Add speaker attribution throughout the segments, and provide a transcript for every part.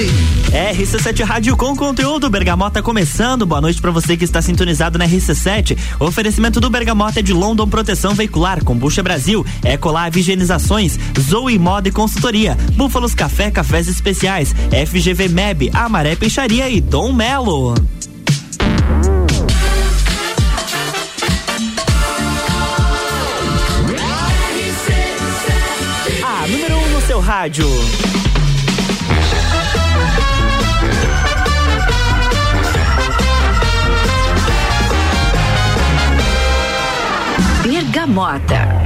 Speaker 1: RC7 Rádio com conteúdo. Bergamota começando. Boa noite para você que está sintonizado na RC7. O oferecimento do Bergamota é de London Proteção Veicular, Combucha Brasil, Ecolave Higienizações, Zoe Moda e Consultoria, Búfalos Café, Cafés Especiais, FGV MEB, Amaré Peixaria e Dom Melo. A número 1 um no seu rádio.
Speaker 2: Bergamota.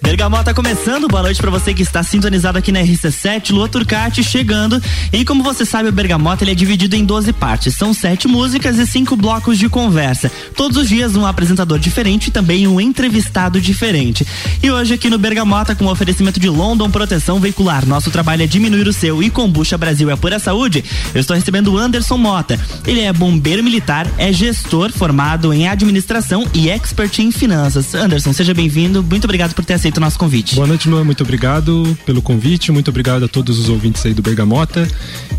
Speaker 1: Bergamota começando, boa noite para você que está sintonizado aqui na RC7, Lua Turcati chegando. E como você sabe, o Bergamota ele é dividido em 12 partes. São sete músicas e cinco blocos de conversa. Todos os dias um apresentador diferente e também um entrevistado diferente. E hoje aqui no Bergamota, com o oferecimento de London Proteção Veicular, nosso trabalho é diminuir o seu e Combucha Brasil é pura saúde. Eu estou recebendo o Anderson Mota. Ele é bombeiro militar, é gestor formado em administração e expert em finanças. Anderson, seja bem-vindo. Muito obrigado por ter aceito o nosso convite.
Speaker 3: Boa noite, Luan. Muito obrigado pelo convite. Muito obrigado a todos os ouvintes aí do Bergamota.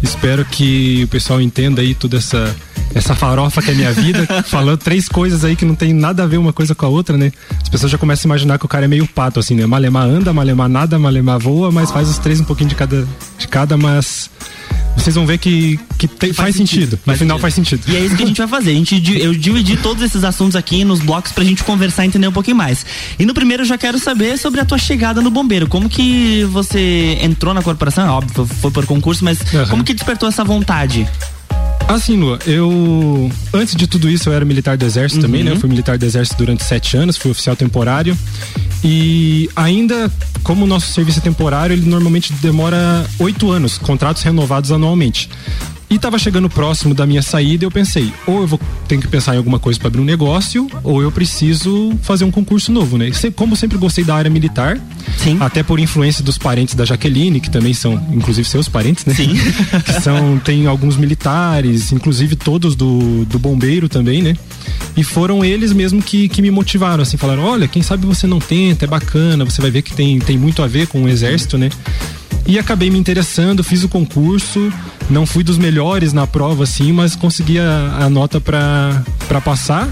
Speaker 3: Espero que o pessoal entenda aí toda essa essa farofa que é minha vida, falando três coisas aí que não tem nada a ver uma coisa com a outra, né? As pessoas já começam a imaginar que o cara é meio pato, assim, né? Malemar anda, malemar nada, malemar voa, mas faz os três um pouquinho de cada, de cada mas vocês vão ver que, que tem, faz, faz, sentido. sentido. No faz final sentido. faz sentido.
Speaker 1: E é isso que a gente vai fazer. A gente, eu dividi todos esses assuntos aqui nos blocos pra gente conversar e entender um pouquinho mais. E no primeiro eu já quero saber sobre a tua chegada no bombeiro. Como que você entrou na corporação? É óbvio, foi por concurso, mas uhum. como que despertou essa vontade?
Speaker 3: Assim, Lua, eu. Antes de tudo isso, eu era militar do Exército uhum. também, né? Eu fui militar do Exército durante sete anos, fui oficial temporário. E ainda, como o nosso serviço é temporário, ele normalmente demora oito anos, contratos renovados anualmente. E estava chegando próximo da minha saída, eu pensei, ou eu vou ter que pensar em alguma coisa para abrir um negócio, ou eu preciso fazer um concurso novo, né? Como sempre gostei da área militar, Sim. até por influência dos parentes da Jaqueline, que também são, inclusive, seus parentes, né?
Speaker 1: Sim.
Speaker 3: que são, tem alguns militares, inclusive todos do, do bombeiro também, né? E foram eles mesmo que, que me motivaram, assim, falaram, olha, quem sabe você não tenta, é bacana, você vai ver que tem, tem muito a ver com o exército, né? E acabei me interessando, fiz o concurso, não fui dos melhores na prova, assim, mas consegui a, a nota para passar.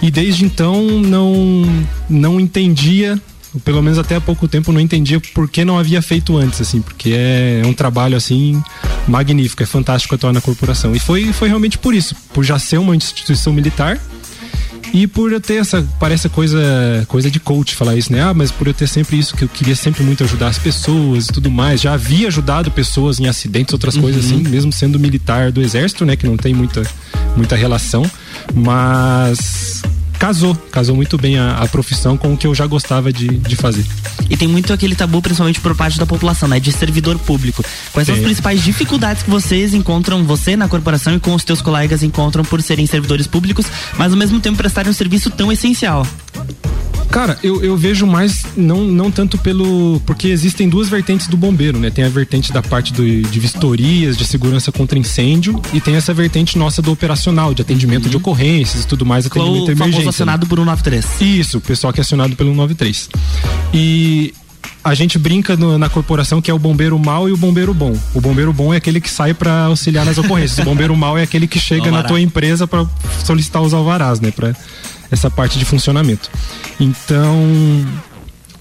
Speaker 3: E desde então não, não entendia pelo menos até há pouco tempo não entendia por que não havia feito antes, assim, porque é um trabalho assim magnífico, é fantástico atuar na corporação. E foi, foi realmente por isso, por já ser uma instituição militar e por eu ter essa, parece coisa, coisa de coach falar isso, né? Ah, mas por eu ter sempre isso, que eu queria sempre muito ajudar as pessoas e tudo mais. Já havia ajudado pessoas em acidentes, outras uhum. coisas assim, mesmo sendo militar do exército, né? Que não tem muita, muita relação. Mas casou, casou muito bem a, a, profissão com o que eu já gostava de, de fazer.
Speaker 1: E tem muito aquele tabu, principalmente por parte da população, né? De servidor público. Quais são as principais dificuldades que vocês encontram, você na corporação e com os teus colegas encontram por serem servidores públicos, mas ao mesmo tempo prestarem um serviço tão essencial?
Speaker 3: Cara, eu, eu vejo mais, não, não tanto pelo. Porque existem duas vertentes do bombeiro, né? Tem a vertente da parte do, de vistorias, de segurança contra incêndio, e tem essa vertente nossa do operacional, de atendimento uhum. de ocorrências e tudo mais, atendimento
Speaker 1: Clou,
Speaker 3: emergência. Né?
Speaker 1: acionado né? por 193.
Speaker 3: Isso, o pessoal que é acionado pelo 193. E a gente brinca no, na corporação que é o bombeiro mau e o bombeiro bom. O bombeiro bom é aquele que sai para auxiliar nas ocorrências. o bombeiro mau é aquele que chega na tua empresa para solicitar os alvarás, né? Pra, essa parte de funcionamento. Então,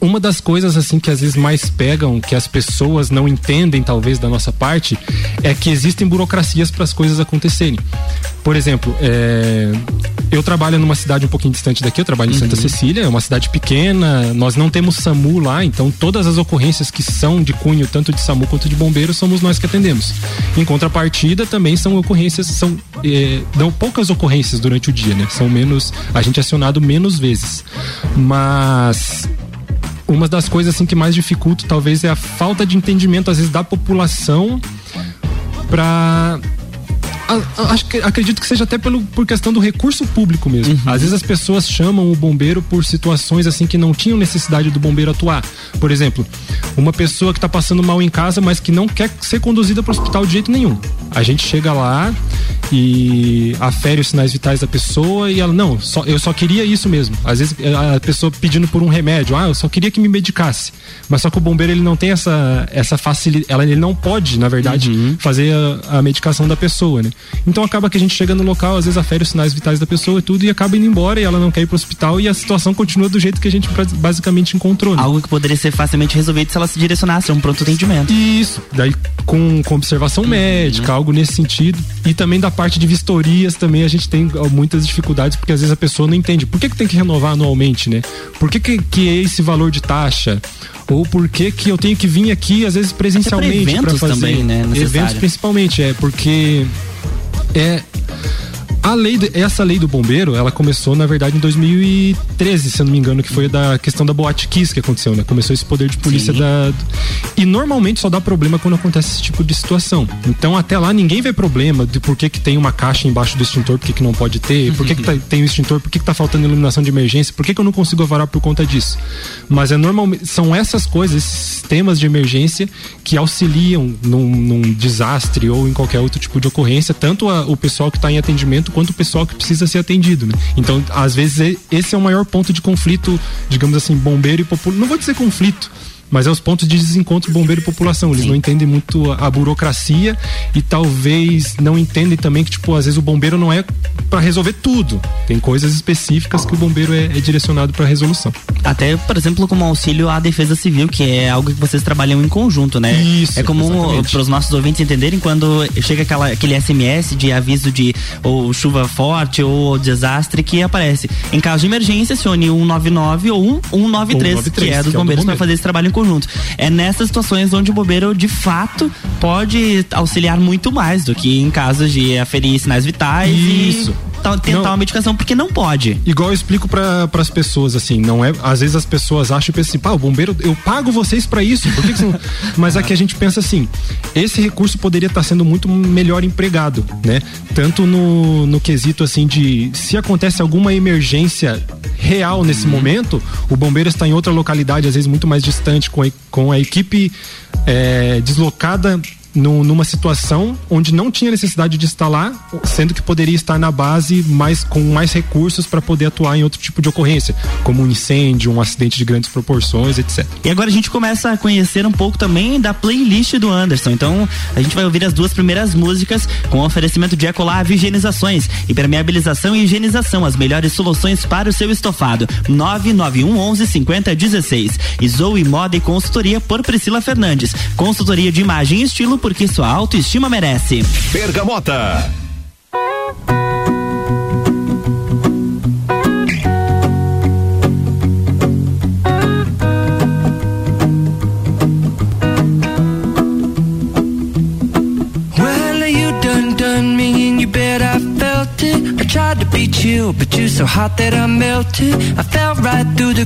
Speaker 3: uma das coisas assim que às vezes mais pegam, que as pessoas não entendem talvez da nossa parte, é que existem burocracias para as coisas acontecerem. Por exemplo, é, eu trabalho numa cidade um pouquinho distante daqui, eu trabalho em Santa uhum. Cecília, é uma cidade pequena, nós não temos SAMU lá, então todas as ocorrências que são de cunho tanto de SAMU quanto de bombeiros somos nós que atendemos. Em contrapartida, também são ocorrências, são é, dão poucas ocorrências durante o dia, né? São menos, a gente é acionado menos vezes. Mas uma das coisas assim que mais dificulta talvez é a falta de entendimento às vezes da população para acho que, acredito que seja até pelo, por questão do recurso público mesmo. Uhum. Às vezes as pessoas chamam o bombeiro por situações assim que não tinham necessidade do bombeiro atuar. Por exemplo, uma pessoa que está passando mal em casa, mas que não quer ser conduzida para o hospital de jeito nenhum. A gente chega lá e afere os sinais vitais da pessoa e ela, não, só, eu só queria isso mesmo. Às vezes a pessoa pedindo por um remédio, ah, eu só queria que me medicasse. Mas só que o bombeiro ele não tem essa, essa facilidade, ele não pode, na verdade, uhum. fazer a, a, medicação da pessoa, né? Então acaba que a gente chega no local, às vezes afere os sinais vitais da pessoa e tudo e acaba indo embora e ela não quer ir pro hospital e a situação continua do jeito que a gente basicamente encontrou. Né?
Speaker 1: Algo que poderia ser facilmente resolvido se ela se direcionasse a um pronto atendimento.
Speaker 3: Isso, daí com, com observação uhum. médica, algo nesse sentido. E também da parte de vistorias também a gente tem muitas dificuldades, porque às vezes a pessoa não entende. Por que, que tem que renovar anualmente, né? Por que, que, que é esse valor de taxa? Ou por que, que eu tenho que vir aqui, às vezes, presencialmente para fazer.
Speaker 1: Também, né?
Speaker 3: Eventos principalmente, é, porque é a lei, essa lei do bombeiro, ela começou, na verdade, em 2013, se eu não me engano, que foi da questão da Boate Kiss que aconteceu, né? Começou esse poder de polícia Sim. da. E normalmente só dá problema quando acontece esse tipo de situação. Então, até lá, ninguém vê problema de por que, que tem uma caixa embaixo do extintor, por que, que não pode ter, por que, que tá, tem o extintor, por que, que tá faltando iluminação de emergência, por que, que eu não consigo avarar por conta disso. Mas é normalmente. São essas coisas, esses temas de emergência que auxiliam num, num desastre ou em qualquer outro tipo de ocorrência, tanto a, o pessoal que está em atendimento quanto o pessoal que precisa ser atendido, né? Então, às vezes, esse é o maior ponto de conflito, digamos assim, bombeiro e população. Não vou dizer conflito, mas é os pontos de desencontro bombeiro e população. Eles Sim. não entendem muito a, a, burocracia e talvez não entendem também que, tipo, às vezes o bombeiro não é para resolver tudo. Tem coisas específicas que o bombeiro é, é direcionado para resolução.
Speaker 1: Até, por exemplo, como auxílio à defesa civil, que é algo que vocês trabalham em conjunto, né?
Speaker 3: Isso.
Speaker 1: É comum para os nossos ouvintes entenderem quando chega aquela, aquele SMS de aviso de ou chuva forte ou desastre que aparece. Em caso de emergência, se une 199 ou 193, 193 que é dos que bombeiros é para fazer esse trabalho em conjunto. É nessas situações onde o bombeiro de fato pode auxiliar muito mais do que em casos de aferir sinais vitais.
Speaker 3: Isso.
Speaker 1: E tentar não. uma medicação porque não pode.
Speaker 3: Igual eu explico para as pessoas assim, não é, às vezes as pessoas acham e pensam assim, pá, o bombeiro, eu pago vocês para isso. Por que, que não... Mas aqui a gente pensa assim, esse recurso poderia estar tá sendo muito melhor empregado, né? Tanto no, no quesito assim de se acontece alguma emergência real nesse uhum. momento, o bombeiro está em outra localidade, às vezes muito mais distante, com a, com a equipe é, deslocada no, numa situação onde não tinha necessidade de estar lá, sendo que poderia estar na base mais com mais recursos para poder atuar em outro tipo de ocorrência, como um incêndio, um acidente de grandes proporções, etc.
Speaker 1: E agora a gente começa a conhecer um pouco também da playlist do Anderson. Então, a gente vai ouvir as duas primeiras músicas com oferecimento de Ecolave Higienizações, impermeabilização e higienização, as melhores soluções para o seu estofado. 991 11 50 16. E Moda e Consultoria por Priscila Fernandes. Consultoria de imagem e estilo porque sua autoestima merece.
Speaker 2: Bergamota.
Speaker 4: tried to be chill, but you're so hot that I melted. I fell right through the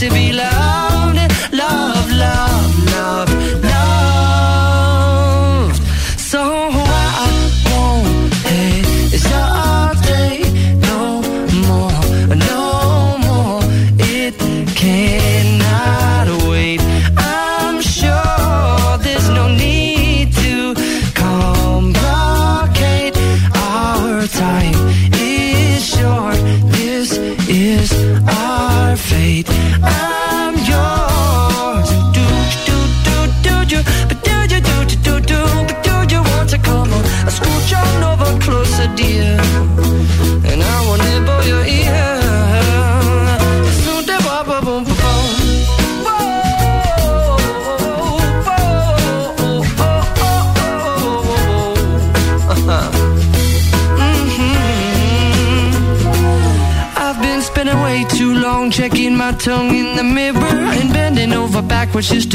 Speaker 4: to be loved.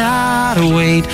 Speaker 4: gotta wait.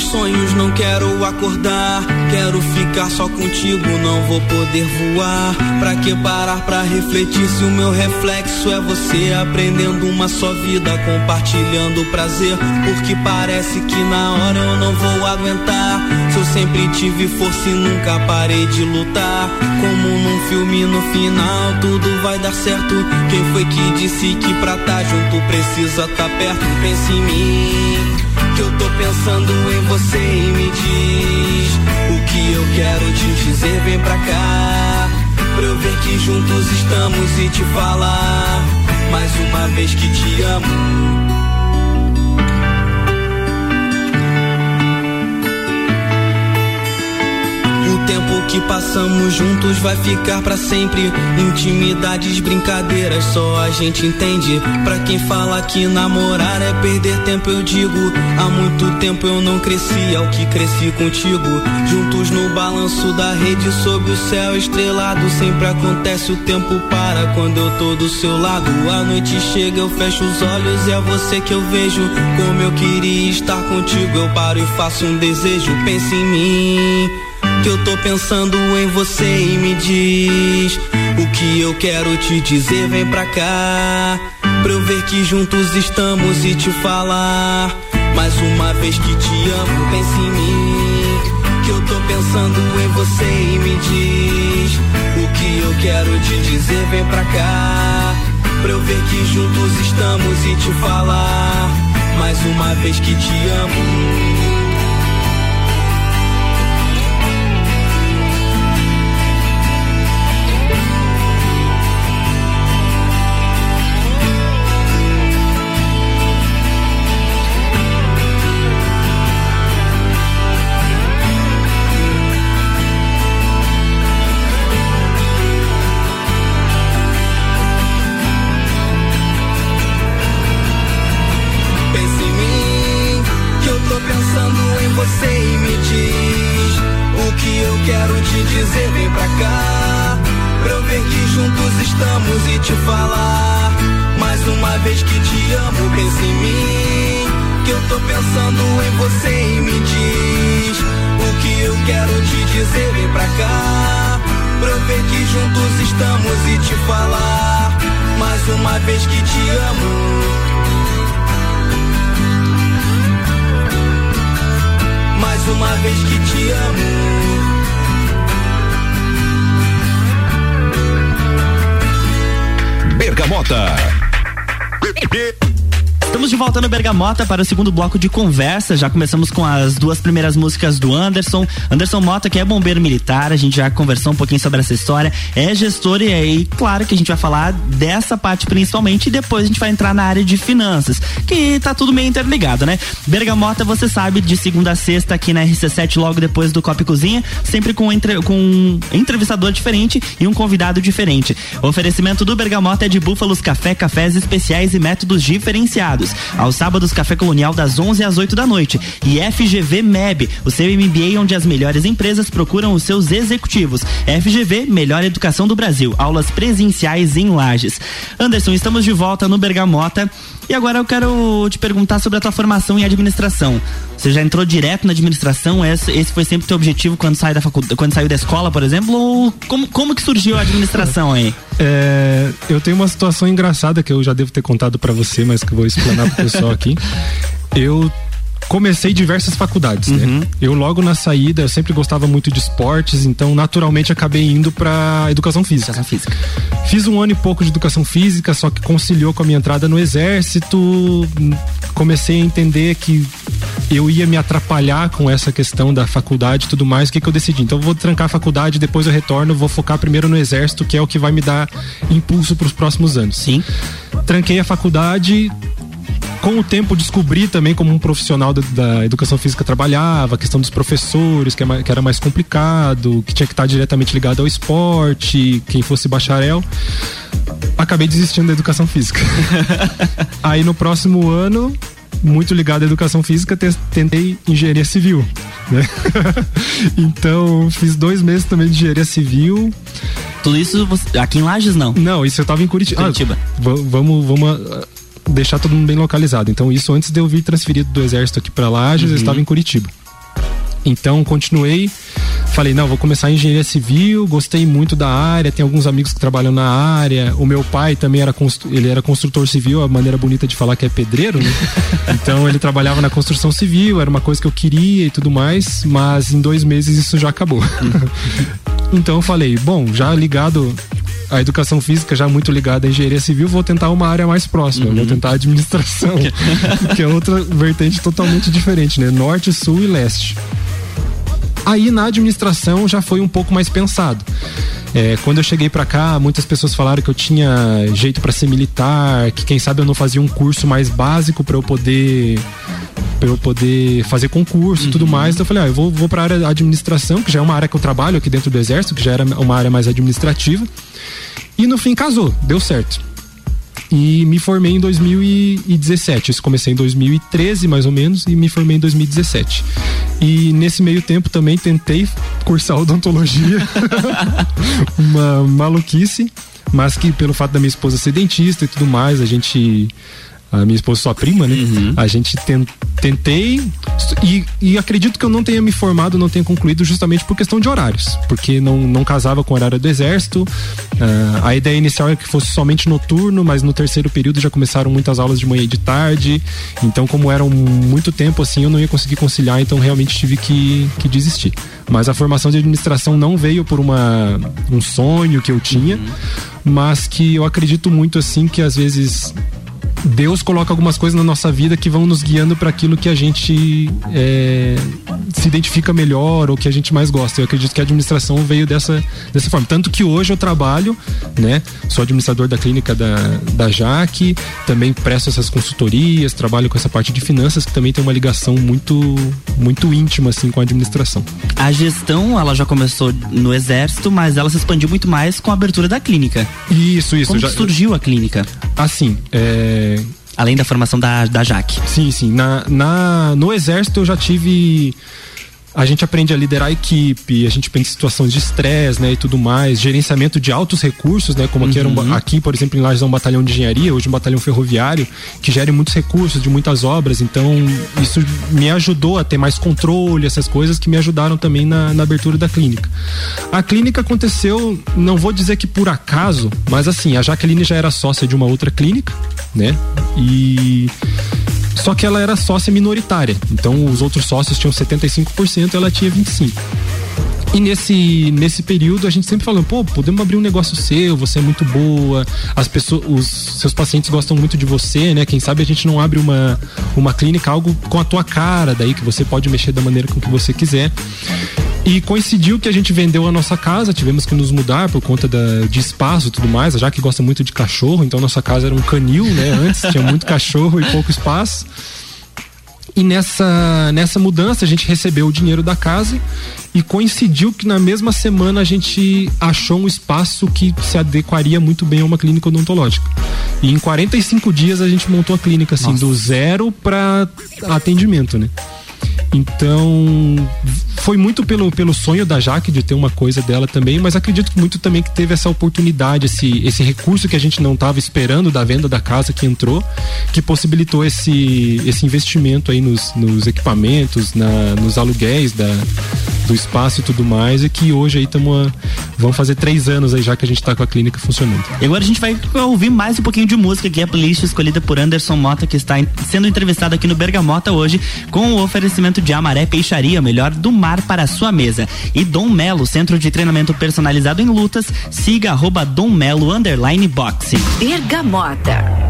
Speaker 5: Meus sonhos, não quero acordar. Quero ficar só contigo, não vou poder voar. Pra que parar pra refletir se o meu reflexo é você? Aprendendo uma só vida, compartilhando prazer. Porque parece que na hora eu não vou aguentar. Se eu sempre tive força e nunca parei de lutar. Como num filme no final, tudo vai dar certo. Quem foi que disse que pra tá junto precisa tá perto? Pense em mim que eu tô pensando em você e me diz o que eu quero te dizer. Vem pra cá, pra eu ver que juntos estamos e te falar mais uma vez que te amo. O tempo que passamos juntos vai ficar pra sempre. Intimidades, brincadeiras, só a gente entende. Pra quem fala que namorar é perder tempo, eu digo. Há muito tempo eu não cresci, ao que cresci contigo. Juntos no balanço da rede, sob o céu estrelado. Sempre acontece, o tempo para quando eu tô do seu lado. A noite chega, eu fecho os olhos e é você que eu vejo. Como eu queria estar contigo, eu paro e faço um desejo. Pense em mim que eu tô pensando em você e me diz o que eu quero te dizer. Vem pra cá, pra eu ver que juntos estamos e te falar mais uma vez que te amo. Pense em mim, que eu tô pensando em você e me diz o que eu quero te dizer. Vem pra cá, pra eu ver que juntos estamos e te falar mais uma vez que te amo. Juntos estamos e te falar mais uma vez que te amo. mais uma vez que te amo.
Speaker 6: Bergamota.
Speaker 1: Estamos de volta no Bergamota para o segundo bloco de conversa. Já começamos com as duas primeiras músicas do Anderson. Anderson Mota, que é bombeiro militar, a gente já conversou um pouquinho sobre essa história. É gestor e aí, claro que a gente vai falar dessa parte principalmente e depois a gente vai entrar na área de finanças, que tá tudo meio interligado, né? Bergamota, você sabe, de segunda a sexta aqui na RC7, logo depois do Copa e Cozinha, sempre com, entre, com um entrevistador diferente e um convidado diferente. O oferecimento do Bergamota é de Búfalos Café, cafés especiais e métodos diferenciados. Aos sábados, Café Colonial das 11 às 8 da noite. E FGV MEB, o seu MBA onde as melhores empresas procuram os seus executivos. FGV, melhor educação do Brasil. Aulas presenciais em Lages. Anderson, estamos de volta no Bergamota. E agora eu quero te perguntar sobre a tua formação em administração. Você já entrou direto na administração? Esse, foi sempre teu objetivo quando, sai da faculdade, quando saiu da escola, por exemplo? Ou como, como que surgiu a administração aí?
Speaker 3: É, eu tenho uma situação engraçada que eu já devo ter contado para você, mas que eu vou explanar pro pessoal aqui. Eu comecei diversas faculdades, né? uhum. né? Eu logo na saída, eu sempre gostava muito de esportes, então naturalmente acabei indo para educação física.
Speaker 1: Educação física.
Speaker 3: Fiz um ano e pouco de educação física, só que conciliou com a minha entrada no exército. Comecei a entender que eu ia me atrapalhar com essa questão da faculdade e tudo mais. O que, que eu decidi? Então eu vou trancar a faculdade, depois eu retorno, vou focar primeiro no exército, que é o que vai me dar impulso para os próximos anos.
Speaker 1: Sim.
Speaker 3: Tranquei a faculdade, com o tempo descobri também como um profissional da, da educação física trabalhava, a questão dos professores, que, é que, era mais complicado, que tinha que estar diretamente ligado ao esporte, quem fosse bacharel. Acabei desistindo da educação física. Aí no próximo ano, muito ligado à educação física, tentei engenharia civil. Né? então, fiz dois meses também de engenharia civil.
Speaker 1: Tudo isso aqui em Lages, não?
Speaker 3: Não, isso eu tava em Curitiba.
Speaker 1: Curitiba.
Speaker 3: Ah, vamos, vamos deixar todo mundo bem localizado. Então, isso antes de eu vir transferido do exército aqui para Lages, uhum. eu estava em Curitiba. Então, continuei. Falei, não, vou começar engenharia civil, gostei muito da área, tem alguns amigos que trabalham na área. O meu pai também era ele era construtor civil, a maneira bonita de falar que é pedreiro, né? Então ele trabalhava na construção civil, era uma coisa que eu queria e tudo mais, mas em dois meses isso já acabou. então eu falei, bom, já ligado a educação física já muito ligada à engenharia civil, vou tentar uma área mais próxima, uhum. vou tentar a administração, que é outra vertente totalmente diferente, né? Norte, sul e leste. Aí na administração já foi um pouco mais pensado. É, quando eu cheguei para cá, muitas pessoas falaram que eu tinha jeito para ser militar, que quem sabe eu não fazia um curso mais básico para eu poder para eu poder fazer concurso e uhum. tudo mais. Então eu falei, ah, eu vou, vou para a área da administração, que já é uma área que eu trabalho aqui dentro do exército, que já era uma área mais administrativa. E no fim casou, deu certo. E me formei em 2017. Isso comecei em 2013, mais ou menos, e me formei em 2017. E nesse meio tempo também tentei cursar odontologia. Uma maluquice, mas que pelo fato da minha esposa ser dentista e tudo mais, a gente a minha esposa sua prima, né? Uhum. A gente tentei e, e, acredito que eu não tenha me formado, não tenha concluído justamente por questão de horários, porque não, não casava com o horário do exército. Uh, a ideia inicial é que fosse somente noturno, mas no terceiro período já começaram muitas aulas de manhã e de tarde. Então, como eram muito tempo assim, eu não ia conseguir conciliar, então realmente tive que, que desistir. Mas a formação de administração não veio por uma, um sonho que eu tinha, uhum. mas que eu acredito muito assim que às vezes Deus coloca algumas coisas na nossa vida que vão nos guiando para aquilo que a gente é, se identifica melhor ou que a gente mais gosta. Eu acredito que a administração veio dessa, dessa forma. Tanto que hoje eu trabalho, né? Sou administrador da clínica da, da Jaque, também presto essas consultorias, trabalho com essa parte de finanças que também tem uma ligação muito, muito íntima assim com a administração.
Speaker 1: A gestão, ela já começou no exército, mas ela se expandiu muito mais com a abertura da clínica.
Speaker 3: Isso, isso.
Speaker 1: Como já, surgiu a clínica?
Speaker 3: Assim, é,
Speaker 1: Além da formação da, da Jaque.
Speaker 3: Sim, sim. Na, na, no exército eu já tive a gente aprende a liderar a equipe, a gente aprende situações de estresse, né, e tudo mais, gerenciamento de altos recursos, né, como aqui, era um, uhum. aqui por exemplo, em Lages é um batalhão de engenharia, hoje um batalhão ferroviário, que gere muitos recursos de muitas obras, então isso me ajudou a ter mais controle, essas coisas que me ajudaram também na, na abertura da clínica. A clínica aconteceu, não vou dizer que por acaso, mas assim, a Jaqueline já era sócia de uma outra clínica, né, e só que ela era sócia minoritária. Então os outros sócios tinham 75%, ela tinha 25%. E nesse, nesse período a gente sempre falando, pô, podemos abrir um negócio seu, você é muito boa, as pessoas, os seus pacientes gostam muito de você, né? Quem sabe a gente não abre uma, uma clínica, algo com a tua cara, daí que você pode mexer da maneira com que você quiser. E coincidiu que a gente vendeu a nossa casa, tivemos que nos mudar por conta da, de espaço e tudo mais, já que gosta muito de cachorro, então nossa casa era um canil, né? Antes tinha muito cachorro e pouco espaço. E nessa, nessa mudança a gente recebeu o dinheiro da casa e coincidiu que na mesma semana a gente achou um espaço que se adequaria muito bem a uma clínica odontológica. E em 45 dias a gente montou a clínica assim, Nossa. do zero para atendimento, né? Então, foi muito pelo, pelo sonho da Jaque de ter uma coisa dela também, mas acredito muito também que teve essa oportunidade, esse, esse recurso que a gente não estava esperando da venda da casa que entrou, que possibilitou esse, esse investimento aí nos, nos equipamentos, na, nos aluguéis da, do espaço e tudo mais, e que hoje aí estamos vamos fazer três anos aí já que a gente está com a clínica funcionando.
Speaker 1: E agora a gente vai ouvir mais um pouquinho de música, que é a playlist escolhida por Anderson Mota, que está sendo entrevistado aqui no Bergamota hoje, com o oferecimento de Amaré Peixaria, melhor do mar para sua mesa. E Dom Melo, centro de treinamento personalizado em lutas, siga arroba Dom Melo underline boxe.
Speaker 2: Bergamota.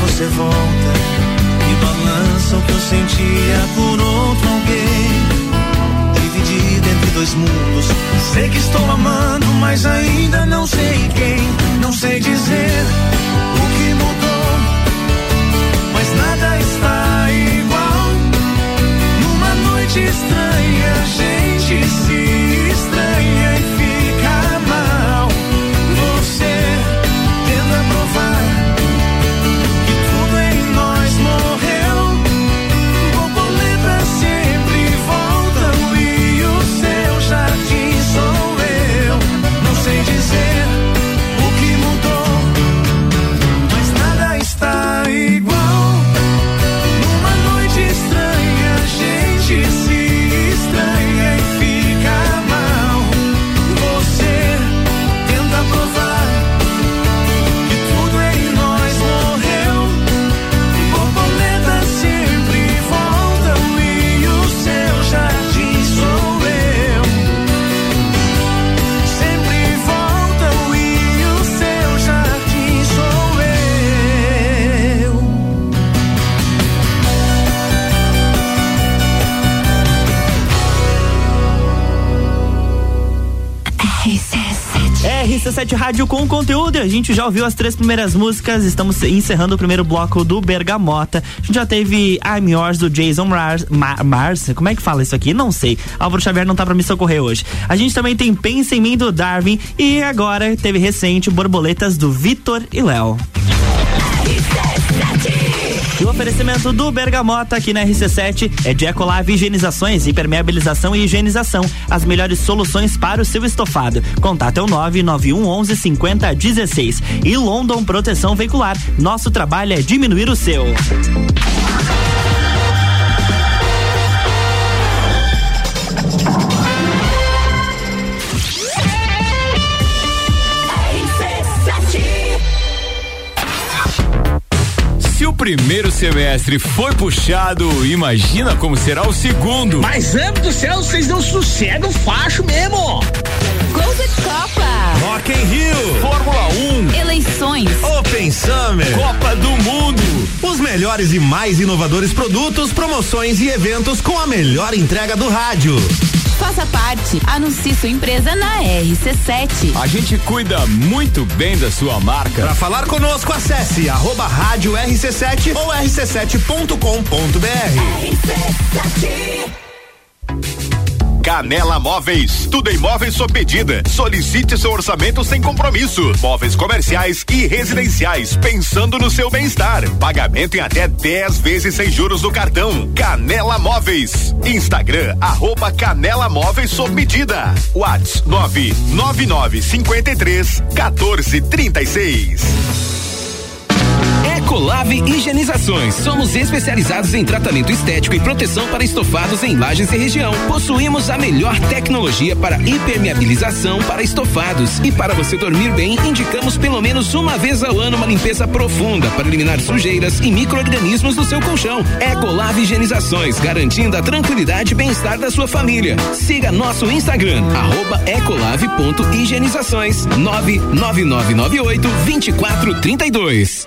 Speaker 6: Você volta e balança o que eu sentia por outro alguém. Dividido entre dois mundos. Sei que estou amando, mas ainda não sei quem. Não sei dizer o que mudou, mas nada está igual. Numa noite estranha, a gente se
Speaker 1: RC7 Rádio com conteúdo. A gente já ouviu as três primeiras músicas. Estamos encerrando o primeiro bloco do Bergamota. A gente já teve I'm Yours do Jason Mars. Ma Mars? Como é que fala isso aqui? Não sei. Álvaro Xavier não tá pra me socorrer hoje. A gente também tem Pensa em Mim do Darwin. E agora teve recente Borboletas do Vitor e Léo. O oferecimento do Bergamota aqui na RC7 é de Ecolave Higienizações, Impermeabilização e Higienização. As melhores soluções para o seu estofado. Contato é o 991 11 50 16. E London Proteção Veicular. Nosso trabalho é diminuir o seu.
Speaker 7: Primeiro semestre foi puxado, imagina como será o segundo.
Speaker 8: Mas, amo do céu, vocês dão sossego facho mesmo.
Speaker 2: Golden Copa.
Speaker 7: Rock in Rio, Fórmula 1,
Speaker 2: Eleições.
Speaker 9: Open Summer.
Speaker 7: Copa do Mundo.
Speaker 9: Os melhores e mais inovadores produtos, promoções e eventos com a melhor entrega do rádio.
Speaker 2: Faça parte. Anuncie sua empresa na RC7.
Speaker 7: A gente cuida muito bem da sua marca.
Speaker 9: Para falar conosco, acesse arroba rádio RC7 ou rc7.com.br.
Speaker 10: Canela Móveis, tudo em móveis sob medida. Solicite seu orçamento sem compromisso. Móveis comerciais e residenciais, pensando no seu bem-estar. Pagamento em até 10 vezes sem juros no cartão. Canela Móveis. Instagram, arroba Canela Móveis sob medida. Whats 999 53 14 36.
Speaker 11: Ecolave Higienizações. Somos especializados em tratamento estético e proteção para estofados em lajes e região. Possuímos a melhor tecnologia para impermeabilização para estofados. E para você dormir bem, indicamos pelo menos uma vez ao ano uma limpeza profunda para eliminar sujeiras e micro-organismos do seu colchão. Ecolave Higienizações, garantindo a tranquilidade e bem-estar da sua família. Siga nosso Instagram, arroba ecolave.higienizações 99998 2432.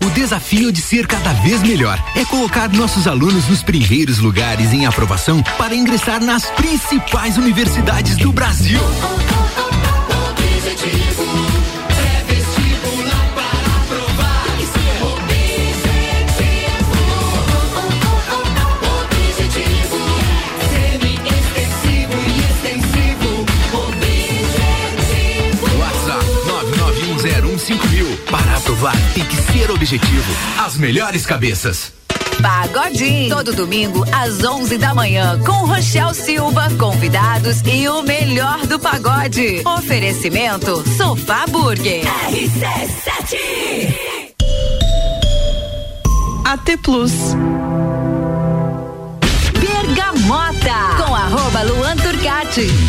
Speaker 12: O desafio de ser cada vez melhor é colocar nossos alunos nos primeiros lugares em aprovação para ingressar nas principais universidades do Brasil. WhatsApp Aprovar, tem que ser objetivo. As melhores cabeças.
Speaker 2: Pagodinho. Todo domingo às 11 da manhã com Rochel Silva, convidados e o melhor do pagode. Oferecimento Sofá Burger. RC7.
Speaker 13: AT Plus.
Speaker 2: Bergamota com arroba Luan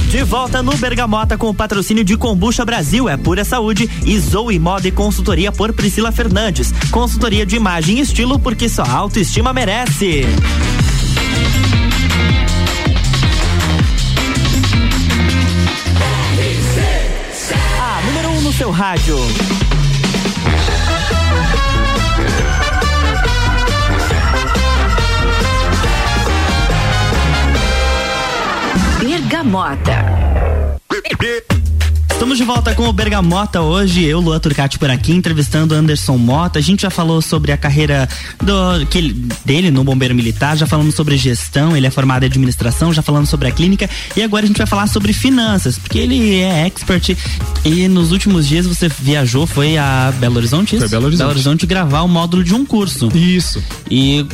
Speaker 1: De volta no Bergamota com o patrocínio de Combucha Brasil, é pura saúde e Zoe Moda e consultoria por Priscila Fernandes. Consultoria de imagem e estilo porque só autoestima merece. A número 1 um no seu rádio.
Speaker 2: Bergamota.
Speaker 1: Estamos de volta com o Bergamota hoje, eu, Luan Turcati, por aqui, entrevistando Anderson Mota. A gente já falou sobre a carreira do, que ele- dele no Bombeiro Militar, já falamos sobre gestão, ele é formado em administração, já falamos sobre a clínica e agora a gente vai falar sobre finanças, porque ele é expert e nos últimos dias você viajou, foi a Belo Horizonte? Isso?
Speaker 3: Foi Belo Horizonte.
Speaker 1: Belo Horizonte gravar o módulo de um curso.
Speaker 3: Isso.
Speaker 1: E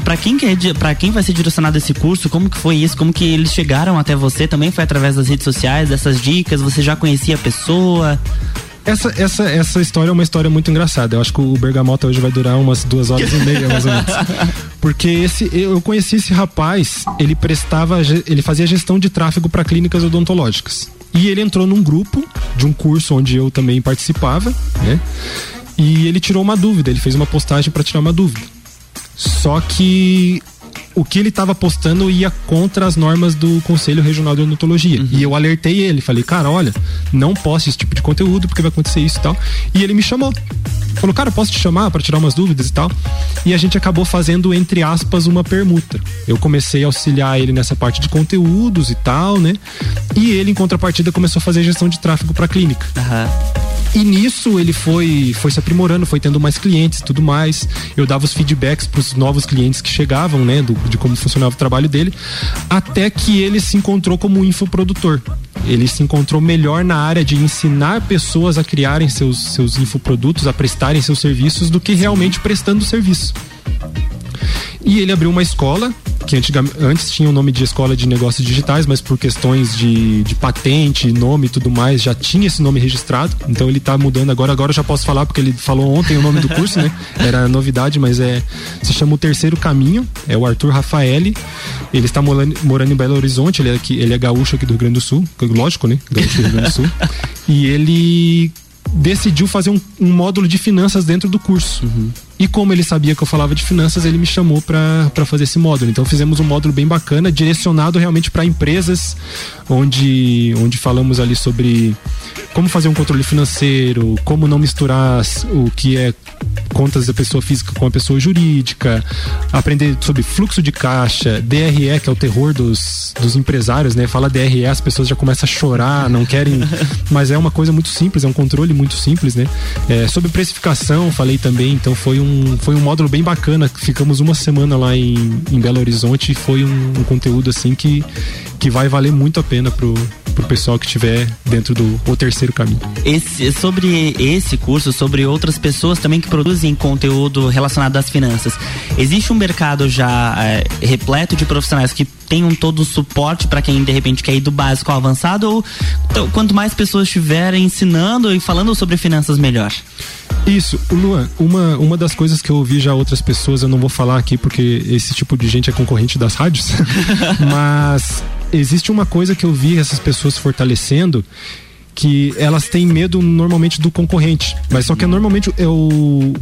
Speaker 1: pra quem que é, pra quem vai ser direcionado esse curso, como que foi isso? Como que eles chegaram até você? Também foi através das redes sociais, dessas dicas? Você já conhecia a pessoa?
Speaker 3: Essa, essa, essa história é uma história muito engraçada. Eu acho que o Bergamota hoje vai durar umas duas horas e meia, mais ou menos. Porque esse, eu conheci esse rapaz, ele prestava, ele fazia gestão de tráfego para clínicas odontológicas. E ele entrou num grupo de um curso onde eu também participava, né? E ele tirou uma dúvida, ele fez uma postagem para tirar uma dúvida. Só que o que ele estava postando ia contra as normas do Conselho Regional de Odontologia. Uhum. E eu alertei ele, falei, cara, olha, não poste esse tipo de conteúdo porque vai acontecer isso e tal. E ele me chamou. Falou, cara, posso te chamar para tirar umas dúvidas e tal? E a gente acabou fazendo, entre aspas, uma permuta. Eu comecei a auxiliar ele nessa parte de conteúdos e tal, né? E ele, em contrapartida, começou a fazer gestão de tráfego para clínica.
Speaker 1: Uhum.
Speaker 3: E nisso ele foi, foi se aprimorando, foi tendo mais clientes e tudo mais. Eu dava os feedbacks para os novos clientes que chegavam, né, do, de como funcionava o trabalho dele, até que ele se encontrou como infoprodutor. Ele se encontrou melhor na área de ensinar pessoas a criarem seus, seus infoprodutos, a prestarem seus serviços, do que realmente prestando serviço. E ele abriu uma escola que antes tinha o nome de Escola de Negócios Digitais, mas por questões de, de patente, nome e tudo mais, já tinha esse nome registrado. Então ele está mudando agora. Agora eu já posso falar, porque ele falou ontem o nome do curso, né? Era novidade, mas é. Se chama o Terceiro Caminho. É o Arthur Rafaeli. Ele está morando, morando em Belo Horizonte, ele é, aqui, ele é gaúcho aqui do Rio Grande do Sul. Lógico, né? Gaúcho do Rio Grande do Sul. E ele decidiu fazer um, um, módulo de finanças dentro do curso. Uhum. E como ele sabia que eu falava de finanças, ele me chamou para fazer esse módulo. Então fizemos um módulo bem bacana, direcionado realmente para empresas, onde, onde falamos ali sobre como fazer um controle financeiro, como não misturar o que é contas da pessoa física com a pessoa jurídica, aprender sobre fluxo de caixa, DRE, que é o terror dos, dos empresários, né? Fala DRE, as pessoas já começam a chorar, não querem. mas é uma coisa muito simples, é um controle muito simples, né? É, sobre precificação, falei também, então foi um, foi um módulo bem bacana. Ficamos uma semana lá em, em Belo Horizonte e foi um, um conteúdo assim que, que vai valer muito a pena pro, pro pessoal que estiver dentro do o terceiro caminho.
Speaker 1: Esse, sobre esse curso, sobre outras pessoas também que produzem conteúdo relacionado às finanças, existe um mercado já é, repleto de profissionais que tenham todo o suporte para quem de repente quer ir do básico ao avançado ou então, quanto mais pessoas estiverem ensinando e falando sobre finanças melhor?
Speaker 3: Isso, Luan, uma, uma das coisas que eu ouvi já outras pessoas, eu não vou falar aqui porque esse tipo de gente é concorrente das rádios, mas existe uma coisa que eu vi essas pessoas fortalecendo que elas têm medo normalmente do concorrente, mas só que é normalmente é o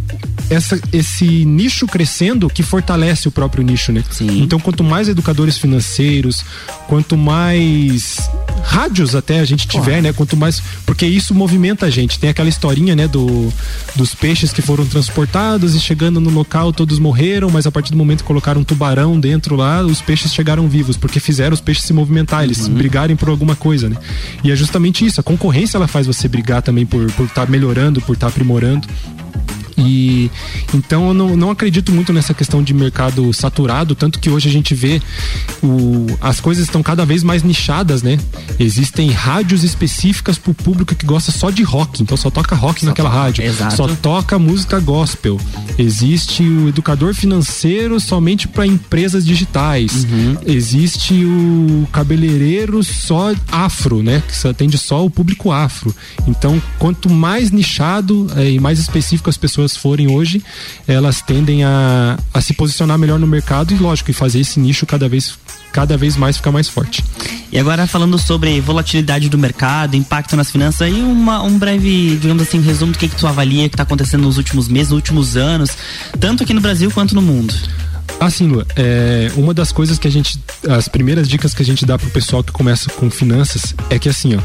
Speaker 3: essa, esse nicho crescendo que fortalece o próprio nicho, né?
Speaker 1: Sim.
Speaker 3: Então, quanto mais educadores financeiros, quanto mais rádios até a gente tiver, né? Quanto mais. Porque isso movimenta a gente. Tem aquela historinha, né? Do, dos peixes que foram transportados e chegando no local todos morreram, mas a partir do momento que colocaram um tubarão dentro lá, os peixes chegaram vivos, porque fizeram os peixes se movimentar, eles uhum. brigarem por alguma coisa, né? E é justamente isso. A concorrência ela faz você brigar também por estar por tá melhorando, por estar tá aprimorando. E então eu não, não acredito muito nessa questão de mercado saturado, tanto que hoje a gente vê o, as coisas estão cada vez mais nichadas, né? Existem rádios específicas para o público que gosta só de rock, então só toca rock só naquela toca, rádio,
Speaker 1: exato.
Speaker 3: só toca música gospel. Existe o educador financeiro somente para empresas digitais. Uhum. Existe o cabeleireiro só afro, né? Que atende só o público afro. Então, quanto mais nichado é, e mais específico as pessoas pessoas forem hoje, elas tendem a, a se posicionar melhor no mercado e, lógico, e fazer esse nicho cada vez, cada vez mais ficar mais forte.
Speaker 1: E agora falando sobre volatilidade do mercado, impacto nas finanças, aí uma, um breve, digamos assim, resumo do que, que tu avalia que está acontecendo nos últimos meses, nos últimos anos, tanto aqui no Brasil quanto no mundo.
Speaker 3: Assim, Lua, é, uma das coisas que a gente. As primeiras dicas que a gente dá pro pessoal que começa com finanças é que assim, ó.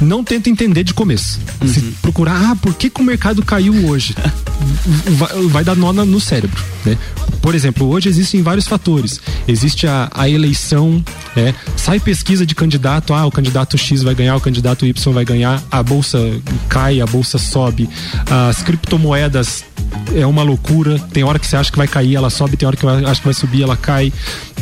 Speaker 3: Não tenta entender de começo. Uhum. Se procurar, ah, por que, que o mercado caiu hoje? vai, vai, dar nó no cérebro, né? Por exemplo, hoje existem vários fatores. Existe a, a eleição, é, sai pesquisa de candidato, ah, o candidato X vai ganhar, o candidato Y vai ganhar, a bolsa cai, a bolsa sobe, as criptomoedas é uma loucura. Tem hora que você acha que vai cair, ela sobe, tem hora que acha que vai subir, ela cai.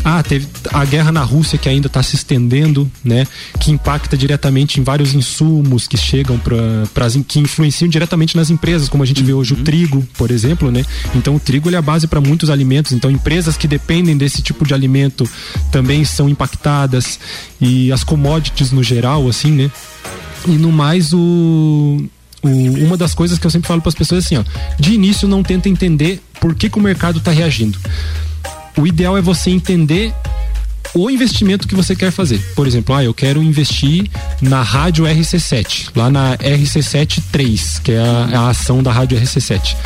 Speaker 3: Ah, teve a guerra na Rússia que ainda está se estendendo, né? Que impacta diretamente em vários insumos que chegam para que influenciam diretamente nas empresas, como a gente vê hoje uhum. o trigo, por exemplo, né? Então o trigo ele é a base para muitos alimentos. Então empresas que dependem desse tipo de alimento também são impactadas e as commodities no geral, assim, né? E no mais o o, uma das coisas que eu sempre falo para as pessoas é assim, ó, de início não tenta entender por que, que o mercado está reagindo. O ideal é você entender o investimento que você quer fazer. Por exemplo, ah, eu quero investir na rádio RC7, lá na RC7 3, que é a, a ação da rádio RC7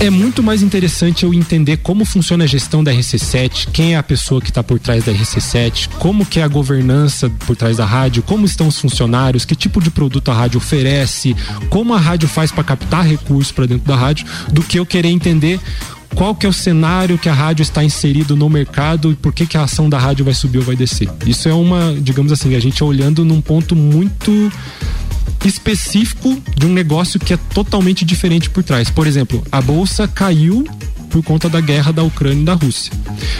Speaker 3: é muito mais interessante eu entender como funciona a gestão da RC7, quem é a pessoa que está por trás da RC7, como que é a governança por trás da rádio, como estão os funcionários, que tipo de produto a rádio oferece, como a rádio faz para captar recursos para dentro da rádio, do que eu querer entender qual que é o cenário que a rádio está inserido no mercado e por que, que a ação da rádio vai subir ou vai descer. Isso é uma, digamos assim, a gente olhando num ponto muito específico de um negócio que é totalmente diferente por trás. Por exemplo, a bolsa caiu por conta da guerra da Ucrânia e da Rússia.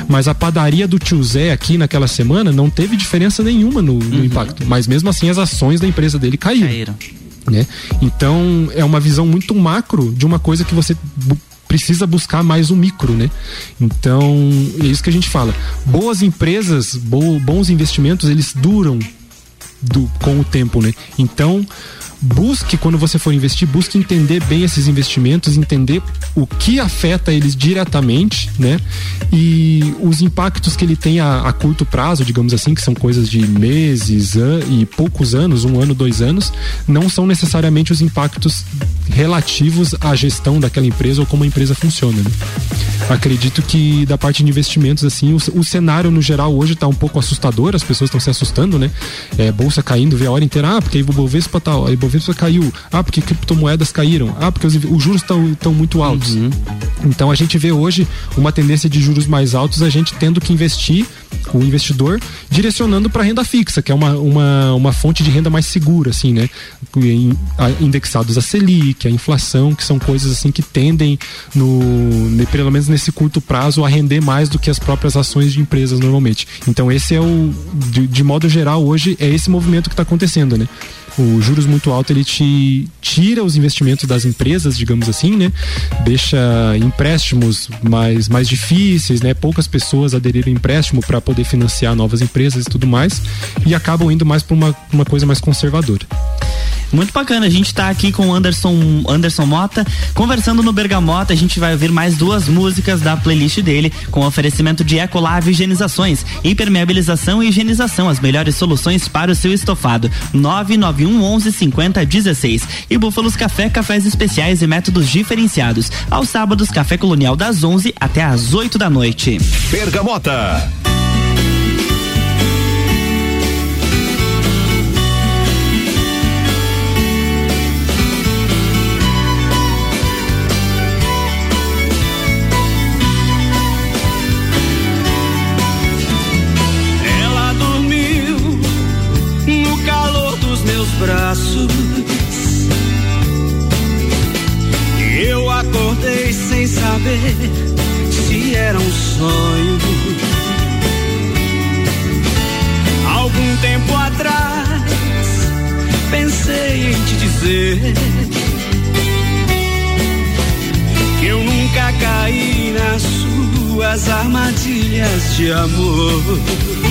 Speaker 3: Mas a padaria do tio Zé aqui naquela semana não teve diferença nenhuma no, no uhum. impacto. Mas mesmo assim as ações da empresa dele caíram. caíram. Né? Então é uma visão muito macro de uma coisa que você precisa buscar mais o micro, né? Então, é isso que a gente fala. Boas empresas, bo, bons investimentos, eles duram do, com o tempo, né? Então, busque, quando você for investir, busque entender bem esses investimentos, entender o que afeta eles diretamente, né? E os impactos que ele tem a, a curto prazo, digamos assim, que são coisas de meses an, e poucos anos, um ano, dois anos, não são necessariamente os impactos relativos à gestão daquela empresa ou como a empresa funciona. Né? Acredito que da parte de investimentos, assim, o, o cenário no geral hoje está um pouco assustador, as pessoas estão se assustando, né? É, bolsa caindo, vê a hora inteira, ah, porque o Ibovespa tal, a Ibovespa caiu, ah, porque criptomoedas caíram, ah, porque os, os juros estão muito altos. Uhum. Então a gente vê hoje uma tendência de juros mais altos, a gente tendo que investir o investidor direcionando para renda fixa, que é uma, uma, uma fonte de renda mais segura, assim, né? Indexados a Selic, a inflação, que são coisas assim que tendem, no, pelo menos nesse curto prazo, a render mais do que as próprias ações de empresas normalmente. Então esse é o, de, de modo geral, hoje é esse movimento que está acontecendo, né? O juros muito alto ele te tira os investimentos das empresas, digamos assim, né? Deixa empréstimos mais, mais difíceis, né? Poucas pessoas aderiram empréstimo para poder financiar novas empresas e tudo mais e acabam indo mais para uma, uma coisa mais conservadora.
Speaker 1: Muito bacana, a gente está aqui com o Anderson, Anderson Mota, conversando no Bergamota, a gente vai ouvir mais duas músicas da playlist dele, com oferecimento de Ecolave Higienizações, impermeabilização e higienização, as melhores soluções para o seu estofado. 991 11 50 16. E Búfalos Café, cafés especiais e métodos diferenciados. Aos sábados, café colonial das 11 até às 8 da noite.
Speaker 10: Bergamota.
Speaker 5: Sonho. Algum tempo atrás pensei em te dizer que eu nunca caí nas suas armadilhas de amor.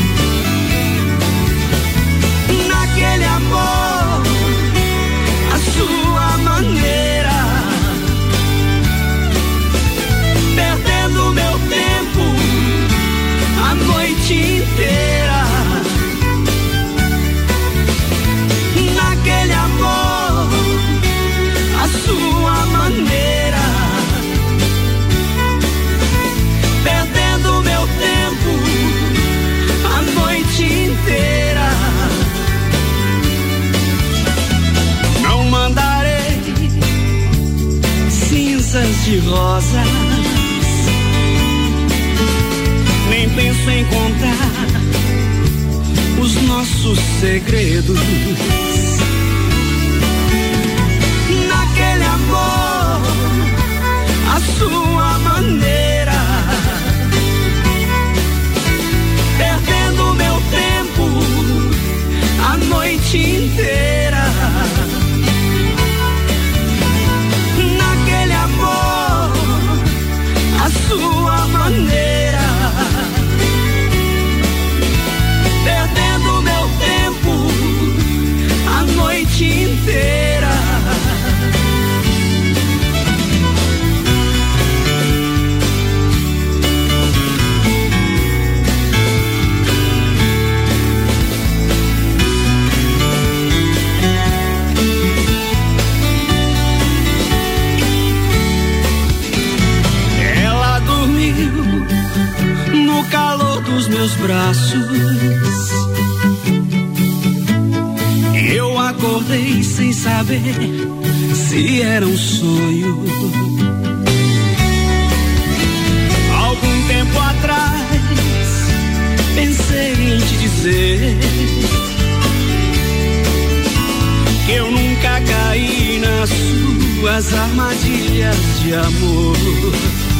Speaker 14: Suas armadilhas de amor.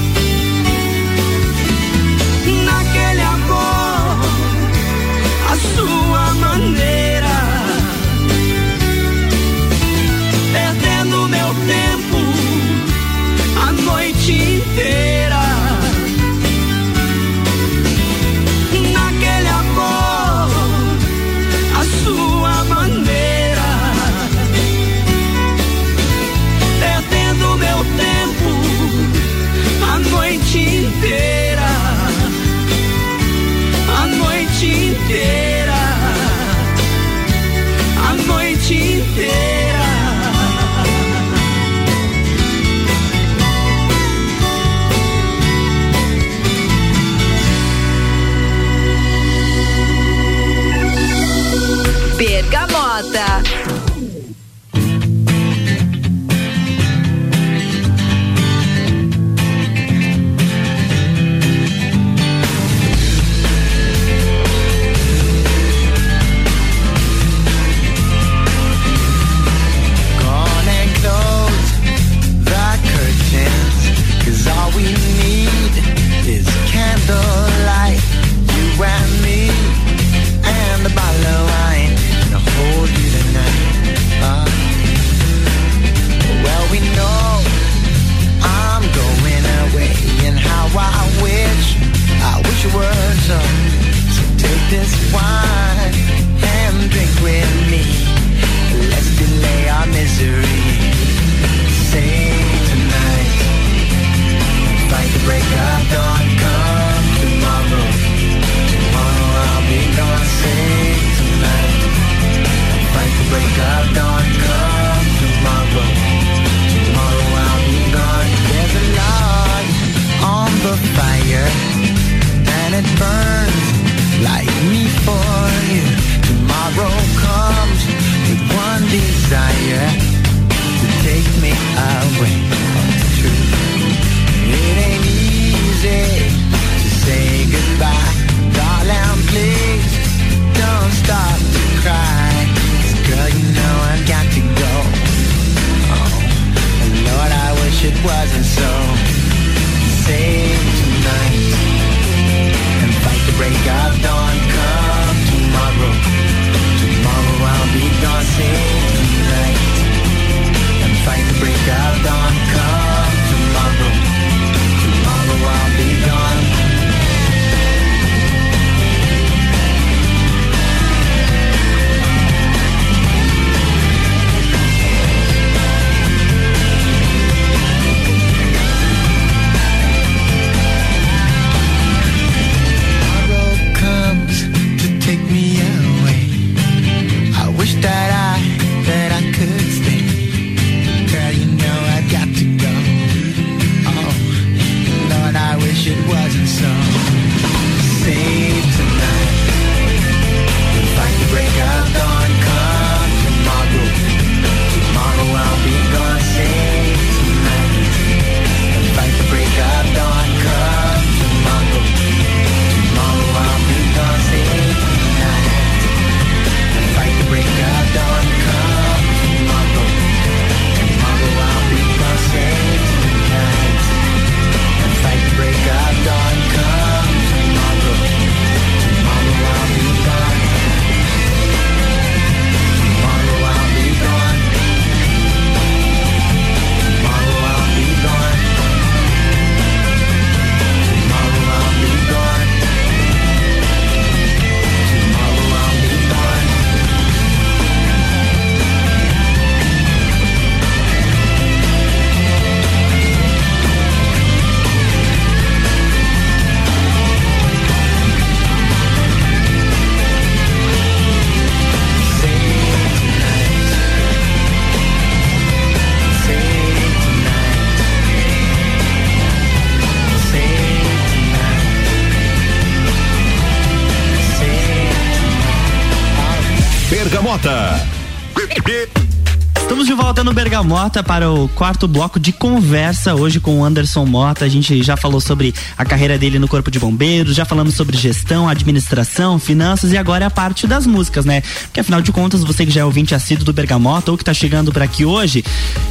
Speaker 2: Bergamota
Speaker 1: para o quarto bloco de conversa hoje com o Anderson Mota. A gente já falou sobre a carreira dele no Corpo de Bombeiros, já falamos sobre gestão, administração, finanças e agora é a parte das músicas, né? Porque afinal de contas, você que já é ouvinte assíduo do Bergamota ou que está chegando por aqui hoje,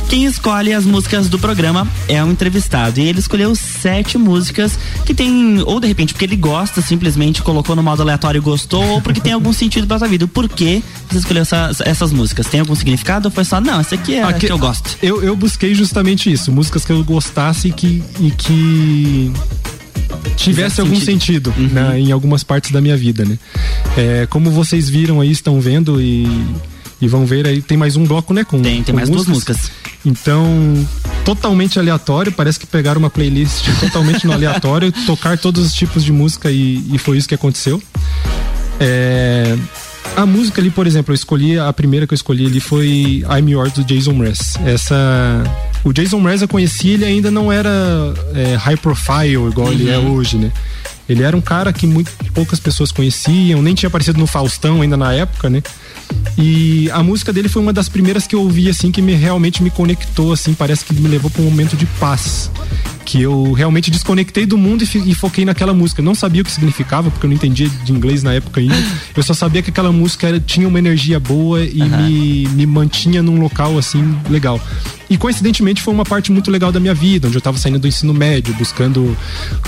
Speaker 1: quem escolhe as músicas do programa é um entrevistado. E ele escolheu sete músicas que tem, ou de repente porque ele gosta, simplesmente colocou no modo aleatório e gostou, ou porque tem algum sentido para sua vida. Por que você escolheu essa, essas músicas? Tem algum significado ou foi só, não, essa aqui é a que
Speaker 3: eu? Eu, busquei justamente isso, músicas que eu gostasse e que, e que tivesse algum sentido,
Speaker 1: Uhum.
Speaker 3: né, em algumas partes da minha vida, né? É, como vocês viram aí, estão vendo e, e vão ver aí, tem mais um bloco, né? Com,
Speaker 1: Tem, tem
Speaker 3: com
Speaker 1: mais duas músicas.
Speaker 3: Então, totalmente aleatório, parece que pegaram uma playlist totalmente no aleatório, tocar todos os tipos de música e, e foi isso que aconteceu. É, a música ali, por exemplo, eu escolhi, a primeira que eu escolhi ali foi I'm Yours do Jason Mraz. Essa. O Jason Mraz eu conheci, ele ainda não era é, high profile igual ele é
Speaker 1: Uhum.
Speaker 3: hoje, né? Ele era um cara que muito poucas pessoas conheciam, nem tinha aparecido no Faustão ainda na época, né? E a música dele foi uma das primeiras que eu ouvi, assim, que me, realmente me conectou, assim, parece que me levou para um momento de paz. Que eu realmente desconectei do mundo e, e foquei naquela música. Não sabia o que significava, porque eu não entendia de inglês na época ainda. Eu só sabia que aquela música era- tinha uma energia boa e me, me mantinha num local, assim, legal. E coincidentemente foi uma parte muito legal da minha vida, onde eu tava saindo do ensino médio, buscando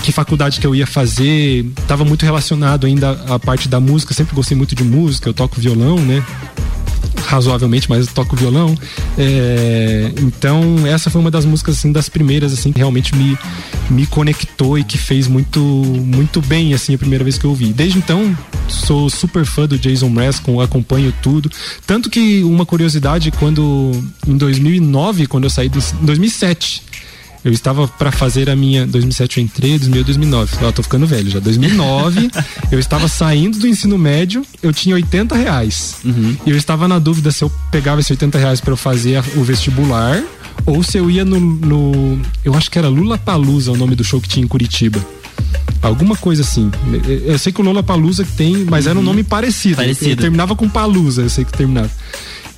Speaker 3: que faculdade que eu ia fazer. Tava muito relacionado ainda à parte da música, sempre gostei muito de música, eu toco violão, né? Razoavelmente, mas toco violão. É, então, essa foi uma das músicas assim das primeiras assim que realmente me, me conectou e que fez muito muito bem assim a primeira vez que eu ouvi. Desde então, sou super fã do Jason Mraz, com- acompanho tudo. Tanto que uma curiosidade quando em 2009, quando eu saí do em 2007, eu estava para fazer a minha. 2007 eu entrei, 2008, 2009. Ó, tô ficando velho já. 2009, eu estava saindo do ensino médio, eu tinha 80 reais. E eu estava na dúvida se eu pegava esses 80 reais para eu fazer o vestibular ou se eu ia no. no- eu acho que era Lula Palusa o nome do show que tinha em Curitiba. Alguma coisa assim. Eu- sei que o Lola Palusa tem, mas era um nome parecido.
Speaker 1: Parecido.
Speaker 3: Terminava com Palusa, eu sei que terminava.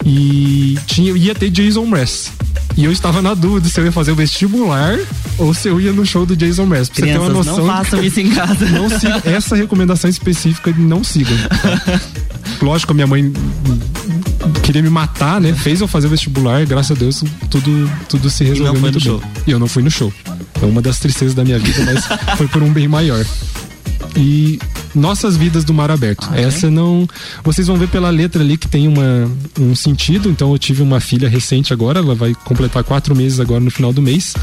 Speaker 3: E tinha, ia ter Jason Mraz. E eu estava na dúvida se eu ia fazer o vestibular ou se eu ia no show do Jason Mraz. Pra você ter uma
Speaker 1: Crianças,
Speaker 3: noção.
Speaker 1: não façam isso em casa.
Speaker 3: Não siga, essa recomendação específica não sigam. Lógico, a minha mãe queria me matar, né? Fez eu fazer o vestibular, graças a Deus tudo, tudo se resolveu
Speaker 1: foi
Speaker 3: muito bem.
Speaker 1: show.
Speaker 3: E eu não fui no show. É uma das tristezas da minha vida, mas foi por um bem maior. E Nossas Vidas do Mar Aberto. Essa não. Vocês vão ver pela letra ali que tem uma, um sentido. Então eu tive uma filha recente agora, ela vai completar quatro meses agora no final do mês.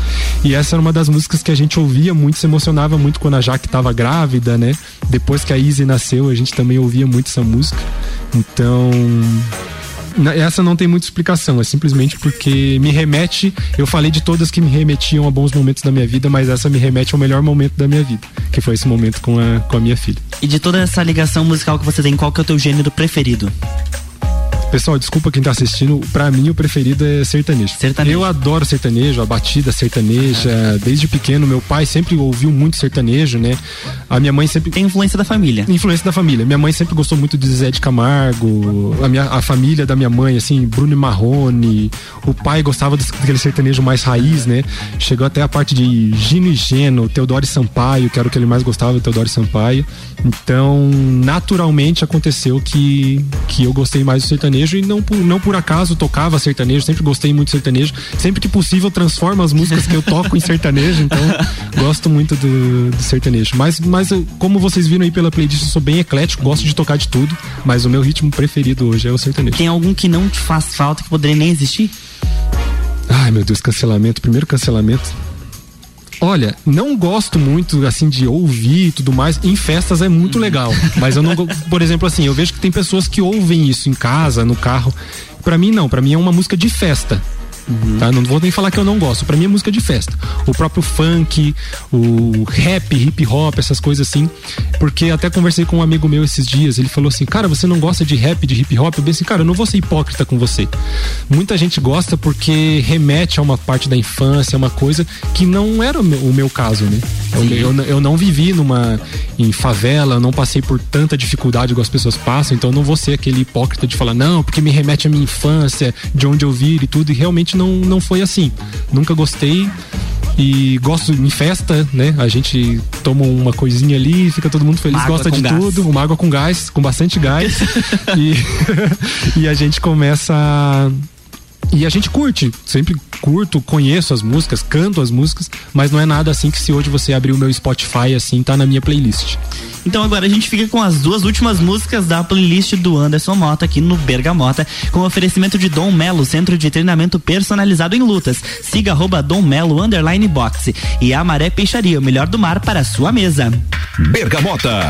Speaker 3: E essa era uma das músicas que a gente ouvia muito, se emocionava muito quando a Jaque estava grávida, né? Depois que a Izzy nasceu, a gente também ouvia muito essa música. Então. Essa não tem muita explicação, é simplesmente porque me remete. Eu falei de todas que me remetiam a bons momentos da minha vida, mas essa me remete ao melhor momento da minha vida, que foi esse momento com a, com a minha filha.
Speaker 1: E de toda essa ligação musical que você tem, qual que é o teu gênero preferido?
Speaker 3: Pessoal, desculpa quem tá assistindo, pra mim o preferido é sertanejo.
Speaker 1: Sertanejo.
Speaker 3: Eu adoro sertanejo, a batida sertaneja. Desde pequeno, meu pai sempre ouviu muito sertanejo, né? A minha mãe sempre.
Speaker 1: Tem influência da família.
Speaker 3: Influência da família. Minha mãe sempre gostou muito de Zé de Camargo, a, minha, a família da minha mãe, assim, Bruno e Marrone. O pai gostava daquele sertanejo mais raiz, né? Chegou até a parte de Gino e Geno, Teodoro e Sampaio, que era o que ele mais gostava, Teodoro e Sampaio. Então, naturalmente aconteceu que, que eu gostei mais do sertanejo e não por, não por acaso tocava sertanejo, sempre gostei muito de sertanejo. Sempre que possível, transformo as músicas que eu toco em sertanejo, então gosto muito do, do sertanejo. Mas, mas eu- como vocês viram aí pela playlist, eu sou bem eclético, gosto de tocar de tudo, mas o meu ritmo preferido hoje é o sertanejo.
Speaker 1: Tem algum que não te faz falta, que poderia nem existir?
Speaker 3: Ai, meu Deus, cancelamento, primeiro cancelamento. Olha, não gosto muito assim de ouvir e tudo mais. Em festas é muito legal, mas eu não, por exemplo, assim, eu vejo que tem pessoas que ouvem isso em casa, no carro. Pra mim não, pra mim é uma música de festa. Tá? Não vou nem falar que eu não gosto. Pra mim é música de festa. O próprio funk, o rap, hip hop, essas coisas assim. Porque até conversei com um amigo meu esses dias. Ele falou assim: Cara, você não gosta de rap, de hip hop? Eu pensei, cara, eu não vou ser hipócrita com você. Muita gente gosta porque remete a uma parte da infância, uma coisa que não era o meu, o meu caso, né? Eu, eu, eu não vivi numa em favela, não passei por tanta dificuldade igual as pessoas passam, então eu não vou ser aquele hipócrita de falar, não, porque me remete à minha infância, de onde eu vi e tudo, e realmente não, não foi assim. Nunca gostei e gosto em festa, né? A gente toma uma coisinha ali, fica todo mundo feliz,
Speaker 1: Uma
Speaker 3: gosta de
Speaker 1: gás.
Speaker 3: tudo, uma água com gás, com bastante gás. e, e a gente começa e a gente curte, sempre curto, conheço as músicas, canto as músicas, mas não é nada assim que se hoje você abrir o meu Spotify assim, tá na minha playlist.
Speaker 1: Então agora a gente fica com as duas últimas músicas da playlist do Anderson Mota aqui no Bergamota, com oferecimento de Dom Melo, centro de treinamento personalizado em lutas. Siga arroba Dom Melo underline boxe e a Maré Peixaria, o melhor do mar para a sua mesa.
Speaker 10: Bergamota.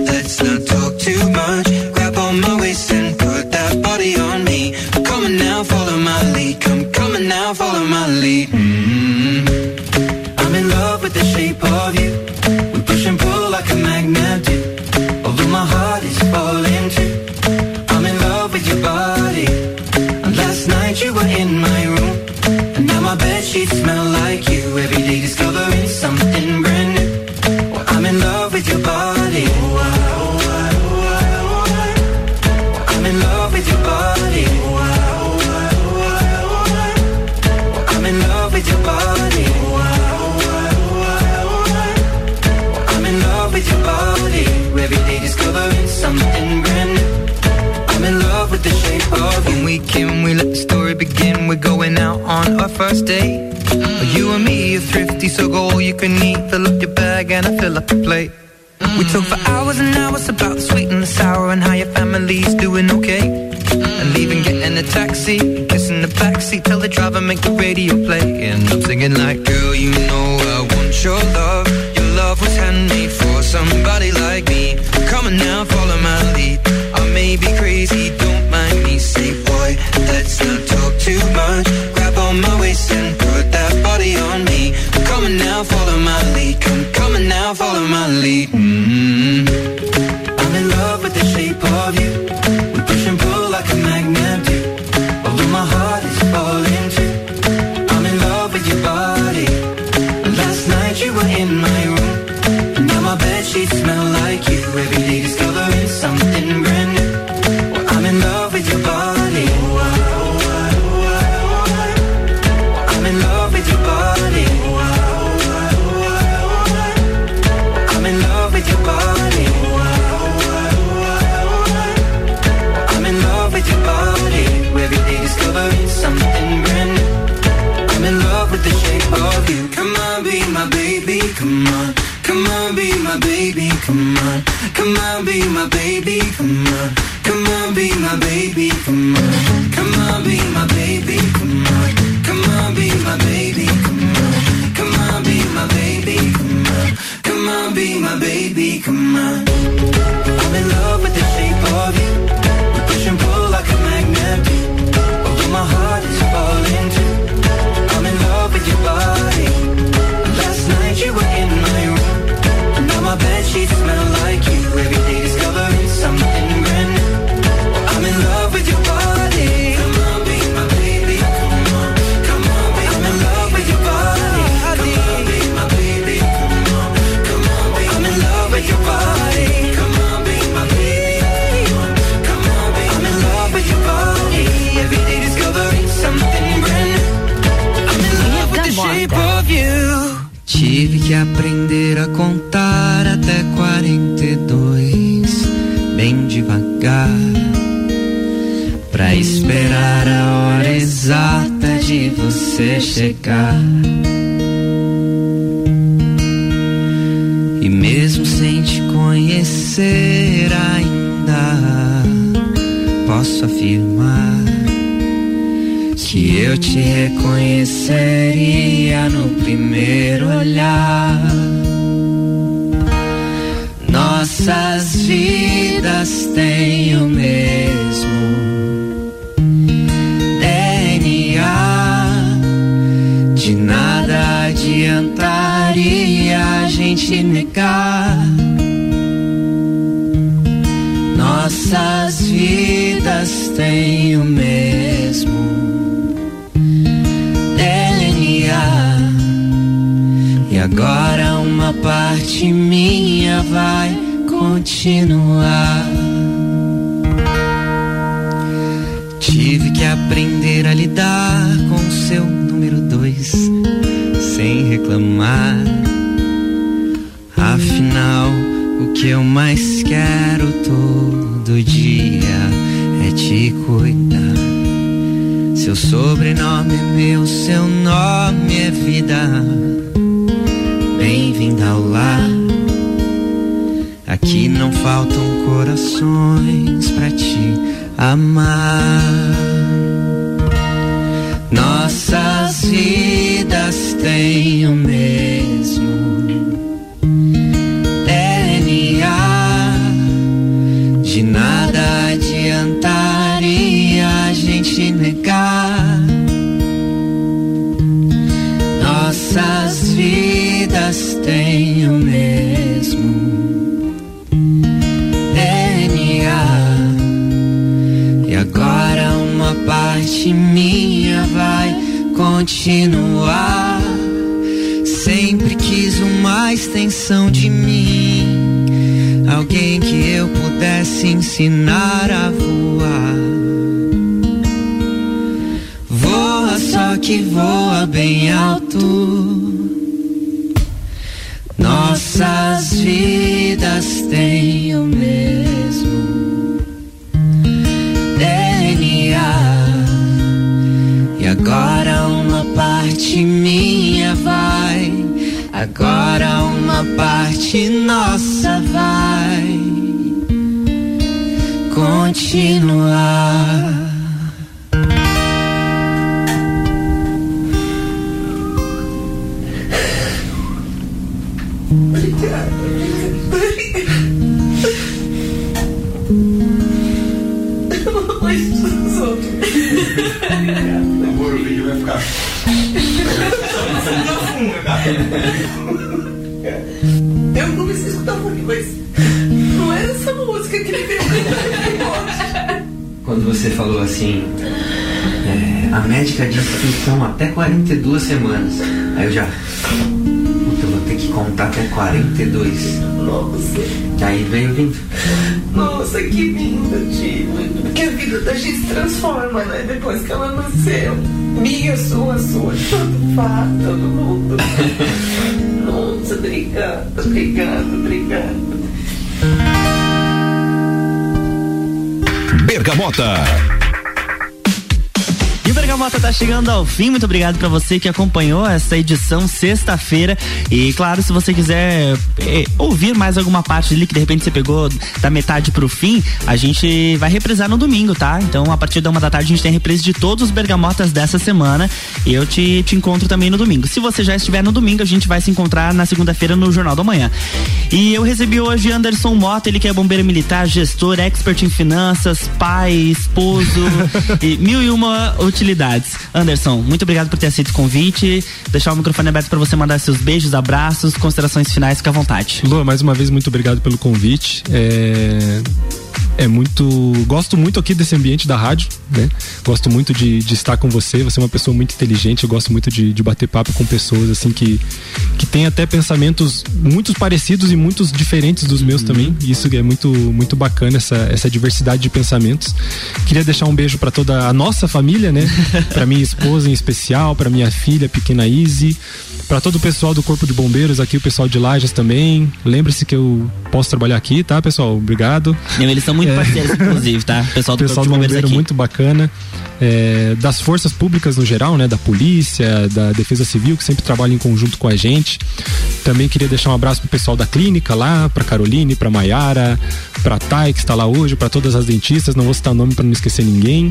Speaker 15: let's not talk too much. And I fill up the plate. We talk for hours and hours about the sweet and the sour and how your family's doing okay. And leaving, getting a taxi, kissing the backseat, tell the driver make the radio play. And I'm singing like, girl, you know my baby.
Speaker 4: Negar. Nossas vidas têm o mesmo DNA. E agora uma parte minha vai continuar. Tive que aprender a lidar com o seu número dois, sem reclamar. Afinal, o que eu mais quero todo dia é te cuidar. Seu sobrenome é meu, seu nome é vida. Bem-vinda ao lar. Aqui não faltam corações pra te amar. Nossas vidas têm o parte minha vai continuar. Sempre quis uma extensão de mim. Alguém que eu pudesse ensinar a voar. Voa só que voa bem alto. Nossas vidas nossa vai continuar. Médica disse que são até 42 semanas. Aí eu já. Puta, eu vou ter que contar até 42.
Speaker 16: Nossa,
Speaker 4: Aí veio vindo.
Speaker 16: nossa, que lindo, tio. Porque a vida da gente se transforma, né? Depois que ela nasceu. Minha, sua, sua, todo faz, todo mundo. Nossa, obrigada, obrigada, obrigada.
Speaker 7: Bergamota.
Speaker 1: Bergamota tá chegando ao fim. Muito obrigado para você que acompanhou essa edição sexta-feira. E claro, se você quiser eh, ouvir mais alguma parte ali que de repente você pegou da metade pro fim, a gente vai represar no domingo, tá? Então, a partir da uma da tarde, a gente tem a reprise de todos os Bergamotas dessa semana. E eu te, te encontro também no domingo. Se você já estiver no domingo, a gente vai se encontrar na segunda-feira no Jornal da Manhã. E eu recebi hoje Anderson Mota, ele que é bombeiro militar, gestor, expert em finanças, pai, esposo e mil e uma utilidades. Anderson, muito obrigado por ter aceito o convite. Deixar o microfone aberto para você mandar seus beijos, abraços, considerações finais, fica à vontade.
Speaker 3: Lua, mais uma vez, muito obrigado pelo convite. É, é muito. Gosto muito aqui desse ambiente da rádio, né? Gosto muito de, de estar com você. Você é uma pessoa muito inteligente. Eu gosto muito de, de bater papo com pessoas, assim, que, que tem até pensamentos muito parecidos e muitos diferentes dos meus também. E isso é muito, muito bacana, essa, essa diversidade de pensamentos. Queria deixar um beijo para toda a nossa família, né? para minha esposa em especial, para minha filha, pequena Izzy. Para todo o pessoal do Corpo de Bombeiros, aqui o pessoal de Lages também. Lembre-se que eu posso trabalhar aqui, tá, pessoal? Obrigado.
Speaker 1: Não, eles Eles são muito parceiros, inclusive, tá?
Speaker 3: Pessoal do, Pessoal do Bombeiro aqui. muito bacana. É, das forças públicas no geral, né? Da polícia, da defesa civil, que sempre trabalham em conjunto com a gente. Também queria deixar um abraço pro pessoal da clínica lá, pra Caroline, pra Maiara, pra Thay, que está lá hoje, para todas as dentistas, não vou citar o nome para não esquecer ninguém.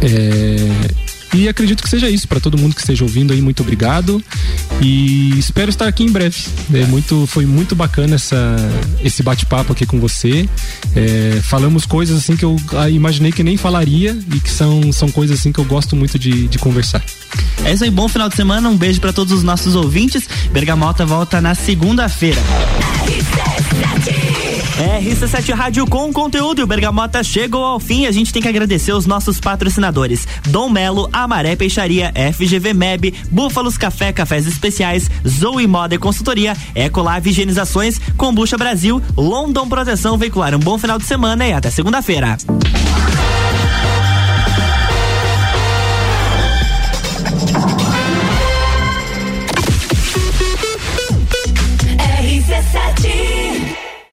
Speaker 3: É, e acredito que seja isso. Para todo mundo que esteja ouvindo aí, muito obrigado. E espero estar aqui em breve. É muito, foi muito bacana essa, esse bate-papo aqui com você. É, falamos coisas assim que eu ah, imaginei que nem falaria e que são, são coisas assim que eu gosto muito de, de conversar.
Speaker 1: É isso aí, bom final de semana. Um beijo para todos os nossos ouvintes. Bergamota volta na segunda-feira. RC7 Rádio com conteúdo e o Bergamota chegou ao fim. A gente tem que agradecer os nossos patrocinadores: Dom Melo, Amaré Peixaria, FGV Meb, Búfalos Café, Cafés Especiais, Zoe Moda e Consultoria, Ecolave Higienizações, Combucha Brasil, London Proteção Veicular. Um bom final de semana e até segunda-feira.